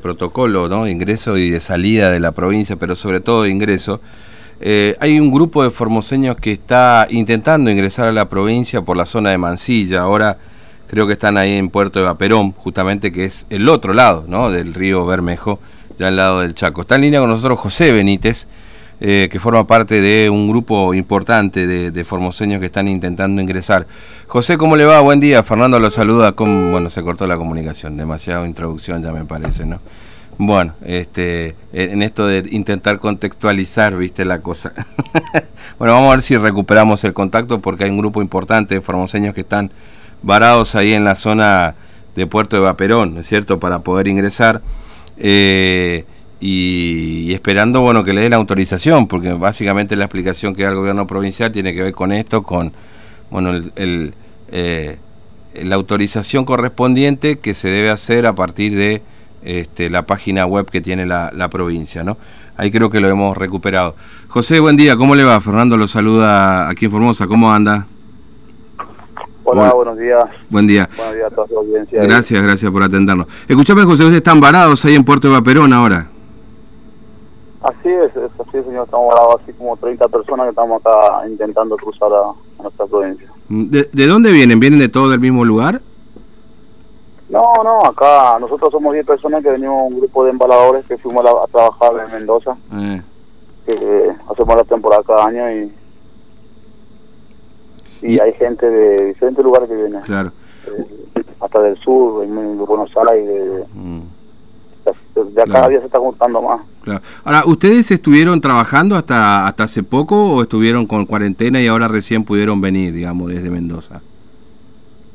protocolo ¿no? de ingreso y de salida de la provincia, pero sobre todo de ingreso, eh, hay un grupo de formoseños que está intentando ingresar a la provincia por la zona de Mansilla. Ahora creo que están ahí en Puerto de Vaperón, justamente que es el otro lado ¿no? del río Bermejo, ya al lado del Chaco. Está en línea con nosotros José Benítez, eh, que forma parte de un grupo importante de, formoseños que están intentando ingresar. José, ¿cómo le va? Buen día. Fernando lo saluda. Bueno, se cortó la comunicación. Demasiada introducción ya me parece, ¿no? Bueno, este, en esto de intentar contextualizar, viste la cosa. bueno, vamos a ver si recuperamos el contacto porque hay un grupo importante de formoseños que están varados ahí en la zona de Puerto de Vaperón, ¿no es cierto?, para poder ingresar. Eh, y, esperando bueno que le den la autorización, porque básicamente la explicación que da el gobierno provincial tiene que ver con esto, con bueno el, eh, la autorización correspondiente que se debe hacer a partir de este, la página web que tiene la, la, provincia, ¿no? Ahí creo que lo hemos recuperado. José, buen día, ¿cómo le va? Fernando lo saluda aquí en Formosa, ¿cómo anda? Hola, buenos días. Buen día. Buenos días a toda la audiencia. Gracias, gracias por atendernos. Escuchame, José, ustedes están varados ahí en Puerto de Vaperón ahora. Así es, es así, señor. Estamos así como 30 personas que estamos acá intentando cruzar a, nuestra provincia. ¿De, ¿De, dónde vienen? ¿Vienen de todo del mismo lugar? No, no, acá nosotros somos 10 personas que venimos un grupo de embaladores que fuimos a, trabajar en Mendoza. Eh. Que eh, hacemos la temporada cada año y, y, hay gente de diferentes lugares que viene. Claro. Eh, hasta del sur, de Buenos Aires de... Mm ya cada día se está juntando más. Claro. Ahora, ¿ustedes estuvieron trabajando hasta hasta hace poco o estuvieron con cuarentena y ahora recién pudieron venir, digamos, desde Mendoza?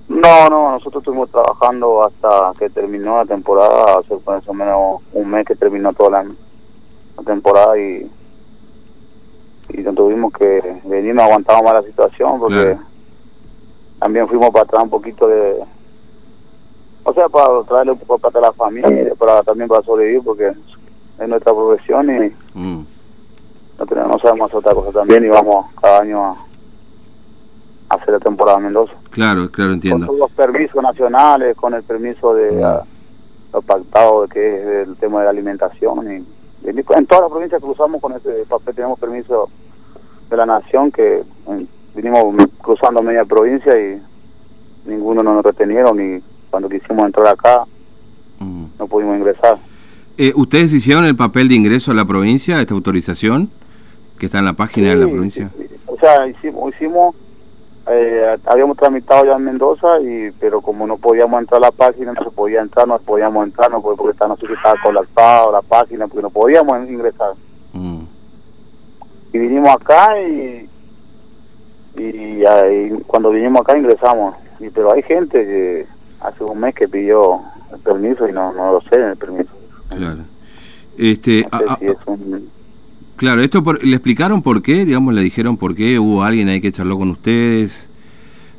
No, no, nosotros estuvimos trabajando hasta que terminó la temporada, hace más o menos un mes que terminó toda la, temporada y y no tuvimos que venir, no aguantamos más la situación porque también fuimos para atrás un poquito de, o sea, para traerle un poco de a la familia, para también para sobrevivir, porque es nuestra profesión y mm. no, tenemos, no sabemos hacer otra cosa también y vamos cada año a, hacer la temporada en Mendoza. Claro, claro, entiendo. Con todos los permisos nacionales, con el permiso de mm. lo pactado que es el tema de la alimentación. Y, en todas las provincias cruzamos con ese papel, tenemos permiso de la nación que vinimos cruzando media provincia y ninguno nos retenieron ni cuando quisimos entrar acá mm. no pudimos ingresar. Eh, ¿Ustedes hicieron el papel de ingreso a la provincia, esta autorización que está en la página de la provincia? O sea, hicimos, hicimos eh, habíamos tramitado ya en Mendoza, y pero como no podíamos entrar a la página, no se podía entrar, no podíamos entrar, no porque no sé estaba colapsado la página, porque no podíamos ingresar. Mm. Y vinimos acá y, y, cuando vinimos acá ingresamos. Y, pero hay gente que hace un mes que pidió el permiso y no, no lo sé en el permiso. Claro. Este, Claro, esto le explicaron por qué, digamos, le dijeron por qué, hubo alguien ahí que charló con ustedes,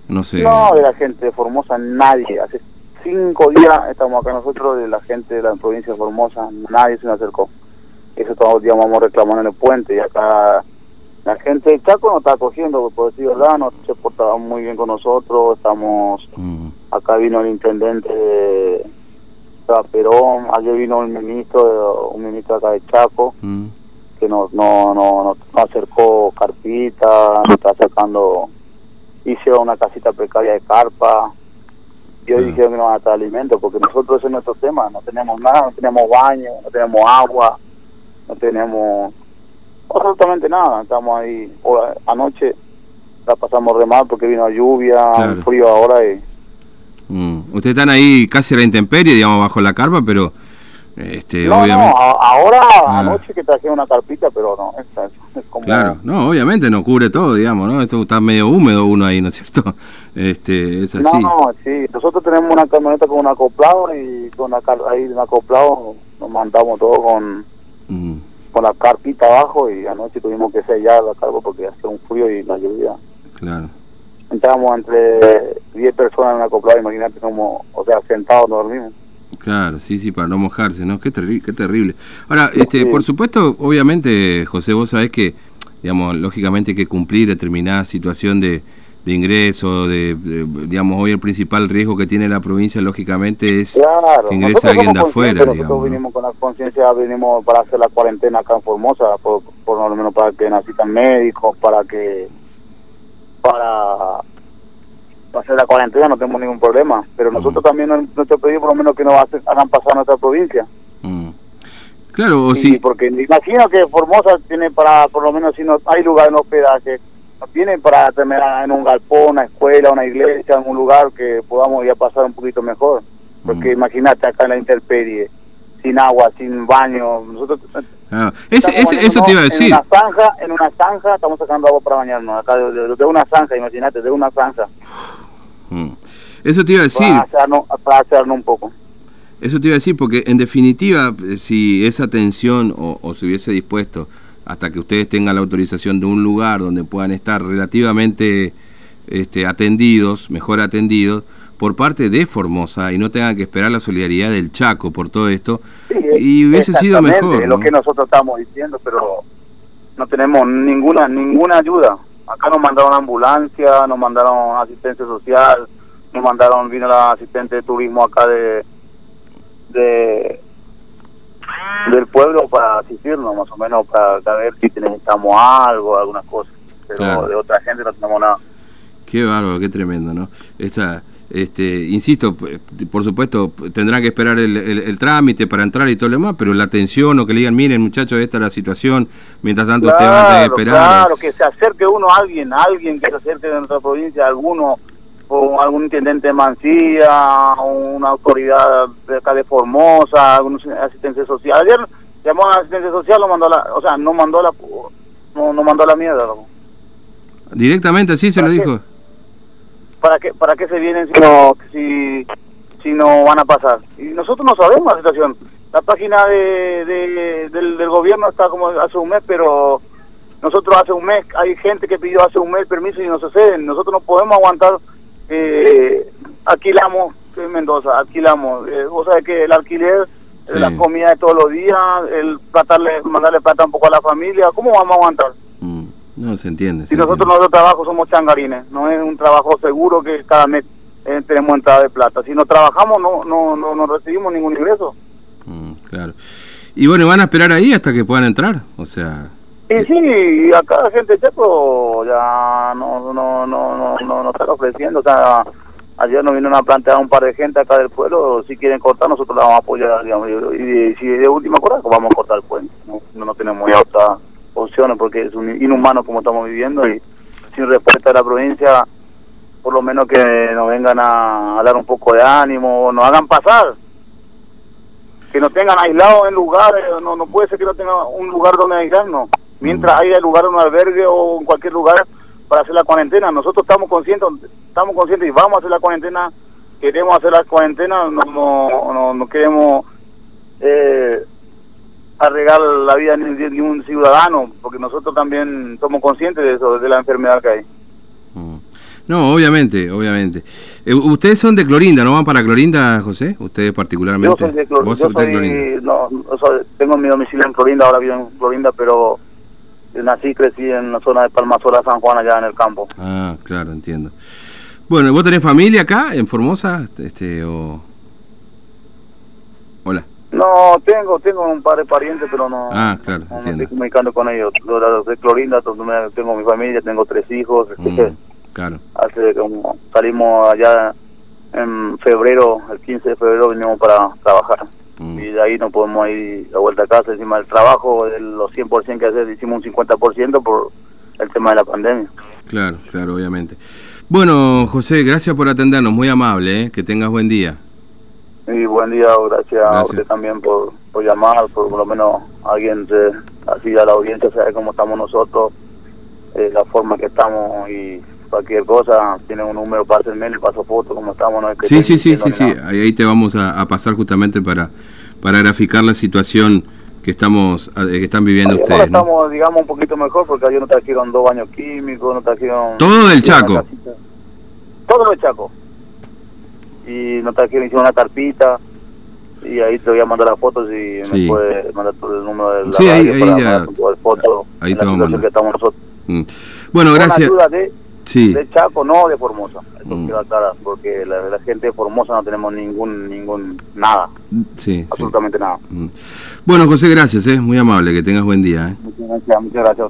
no sé. No, de la gente de Formosa, nadie. Hace cinco días estamos acá nosotros, de la gente de la provincia de Formosa, nadie se nos acercó. Eso todos los días vamos reclamando en el puente y acá la gente de Chaco nos está acogiendo, por decir verdad, no se portaba muy bien con nosotros, estamos, mm. acá vino el intendente de Perón, ayer vino un ministro, un ministro acá de Chaco, mm. que nos, no, no, nos acercó carpita, nos está acercando, hizo una casita precaria de carpa, y hoy mm. dijeron que no van a estar alimentos, porque nosotros ese es nuestro tema, no tenemos nada, no tenemos baño, no tenemos agua, no tenemos absolutamente nada, estamos ahí, anoche la pasamos re mal porque vino lluvia, frío ahora y... Ustedes están ahí casi a la intemperie, digamos, bajo la carpa, pero... Este, no, obviamente... no, ahora ah. anoche que traje una carpita, pero no, es, es como... Claro, no, obviamente no cubre todo, digamos, ¿no? Esto está medio húmedo uno ahí, ¿no es cierto? Este, es así. No, no, sí, nosotros tenemos una camioneta con un acoplado y con la, ahí un acoplado nos mandamos todo con... Mm con la carpita abajo y anoche tuvimos que sellar la carpa porque hacía un frío y la lluvia. Claro. Entramos entre 10 personas en la acoplada, imagínate como, o sea, sentados no dormimos. Claro, sí, sí, para no mojarse, ¿no? Qué, qué terrible. Ahora, este, por supuesto, obviamente, José, vos sabés que, digamos, lógicamente hay que cumplir determinada situación de, de ingreso, de, digamos, hoy el principal riesgo que tiene la provincia, lógicamente, es que ingrese alguien de afuera. Nosotros vinimos con la conciencia, vinimos para hacer la cuarentena acá en Formosa, por, por lo menos para que necesitan médicos, para que para, hacer la cuarentena no tenemos ningún problema, pero nosotros también nuestro pedido por lo menos que nos hagan pasar a nuestra provincia. Mm. Claro, o sí. Porque imagino que Formosa tiene para, por lo menos si no hay lugar en hospedaje, tiene para terminar en un galpón, una escuela, una iglesia, en un lugar que podamos ya pasar un poquito mejor. Porque mm. imagínate acá en la intemperie, sin agua, sin baño, nosotros... Ah, eso te iba a decir. En una zanja, en una zanja estamos sacando agua para bañarnos, acá de, una zanja, imagínate, de una zanja. Mm. Eso te iba a decir. Para hacernos, un poco. Eso te iba a decir, porque en definitiva, si esa atención o, o se hubiese dispuesto hasta que ustedes tengan la autorización de un lugar donde puedan estar relativamente este, atendidos, mejor atendidos, por parte de Formosa y no tengan que esperar la solidaridad del Chaco por todo esto, y hubiese sido mejor. Es lo que nosotros estamos diciendo, pero no tenemos ninguna ninguna ayuda. Acá nos mandaron ambulancia, nos mandaron asistencia social, nos mandaron, vino la asistente de turismo acá de, de del pueblo para asistirnos, más o menos para ver si necesitamos algo, algunas cosas. Pero de otra gente no tenemos nada. Qué bárbaro, qué tremendo, ¿no? Esta, este, insisto, por supuesto, tendrán que esperar el, trámite para entrar y todo lo demás, pero la atención o que le digan, miren muchachos, esta es la situación, mientras tanto usted va a tener que esperar. Claro, que se acerque uno a alguien, alguien que se acerque de nuestra provincia, alguno o algún intendente de Mancilla, una autoridad de acá de Formosa, alguna asistencia social. Ayer llamó a la asistencia social, no mandó la, o sea, no mandó la, no, no mandó la mierda. Directamente así se lo dijo. ¿Para qué, para qué se vienen si no, si, si no van a pasar? Y nosotros no sabemos la situación. La página de, del, del gobierno está como hace un mes, pero nosotros hace un mes, hay gente que pidió hace un mes permiso y no se ceden. Nosotros no podemos aguantar eh, alquilamos en Mendoza, alquilamos. Eh, vos sabés que el alquiler, la comida de todos los días, el tratarle, mandarle plata un poco a la familia, ¿cómo vamos a aguantar? No se entiende. Si nosotros nuestro trabajo somos changarines, no es un trabajo seguro que cada mes eh, tenemos entrada de plata. Si no trabajamos, no, no, no, no recibimos ningún ingreso. Mm, claro. Y bueno, ¿van a esperar ahí hasta que puedan entrar? O sea... Sí, sí, acá la gente Checo ya no, no, no, no, no, no está ofreciendo, o sea, ayer nos vinieron a plantear un par de gente acá del pueblo, si quieren cortar nosotros la vamos a apoyar, digamos, y, si de última cosa, pues vamos a cortar el puente, no, no tenemos ya otras opciones porque es un inhumano como estamos viviendo y sin respuesta de la provincia, por lo menos que nos vengan a, a dar un poco de ánimo, nos hagan pasar, que nos tengan aislados en lugares, no, no puede ser que no tengan un lugar donde aislarnos. Mientras haya lugar en un albergue o en cualquier lugar para hacer la cuarentena. Nosotros estamos conscientes, estamos conscientes y vamos a hacer la cuarentena, queremos hacer la cuarentena, no, no, no, queremos eh, arreglar la vida de, un ciudadano, porque nosotros también somos conscientes de eso, de la enfermedad que hay. Mm. No, obviamente, obviamente. Eh, ustedes son de Clorinda, ¿no van para Clorinda, José? Ustedes particularmente. Yo soy de, Clorinda. No, tengo mi domicilio en Clorinda, ahora vivo en Clorinda, pero nací y crecí en la zona de Palmasola, San Juan, allá en el campo. Ah, claro, entiendo. Bueno, ¿vos tenés familia acá, en Formosa? Este, o... No, tengo, tengo un par de parientes, pero no, ah, claro, no, estoy comunicando con ellos. Los de Clorinda, tengo mi familia, tengo tres hijos. Mm, claro. Hace como salimos allá en febrero, el 15 de febrero, vinimos para trabajar. Mm. Y de ahí no podemos ir a vuelta a casa. Encima del trabajo, de los 100% que hacer, hicimos un 50% por el tema de la pandemia. Claro, claro, obviamente. Bueno, José, gracias por atendernos, muy amable, ¿eh? que tengas buen día. Y buen día, gracias, a usted también por, por llamar, por, lo menos alguien se, así a la audiencia sabe cómo estamos nosotros, eh, la forma que estamos y cualquier cosa, tiene un número hacerme el paso foto, como estamos. ¿no? sí, sí, sí, sí, sí, ahí te vamos a, pasar justamente para, para graficar la situación que estamos eh, que están viviendo ustedes. Ahora estamos, digamos, un poquito mejor porque ayer nos trajeron dos baños químicos, nos trajeron... Todo del Chaco. Todo del Chaco. Y nos trajeron, hicieron una carpita y ahí te voy a mandar las fotos y me puede mandar todo el número de la sí, ahí, ahí ya, ahí te vamos a mandar. Que estamos nosotros. Mm. Bueno, gracias. Ayuda de Sí. De Chaco, no de Formosa. Eso Mm. porque la, la gente de Formosa no tenemos ningún, ningún, nada, Sí, sí. absolutamente nada. Mm. Bueno, José, gracias, ¿eh? muy amable, que tengas buen día. ¿eh? Muchas gracias, muchas gracias.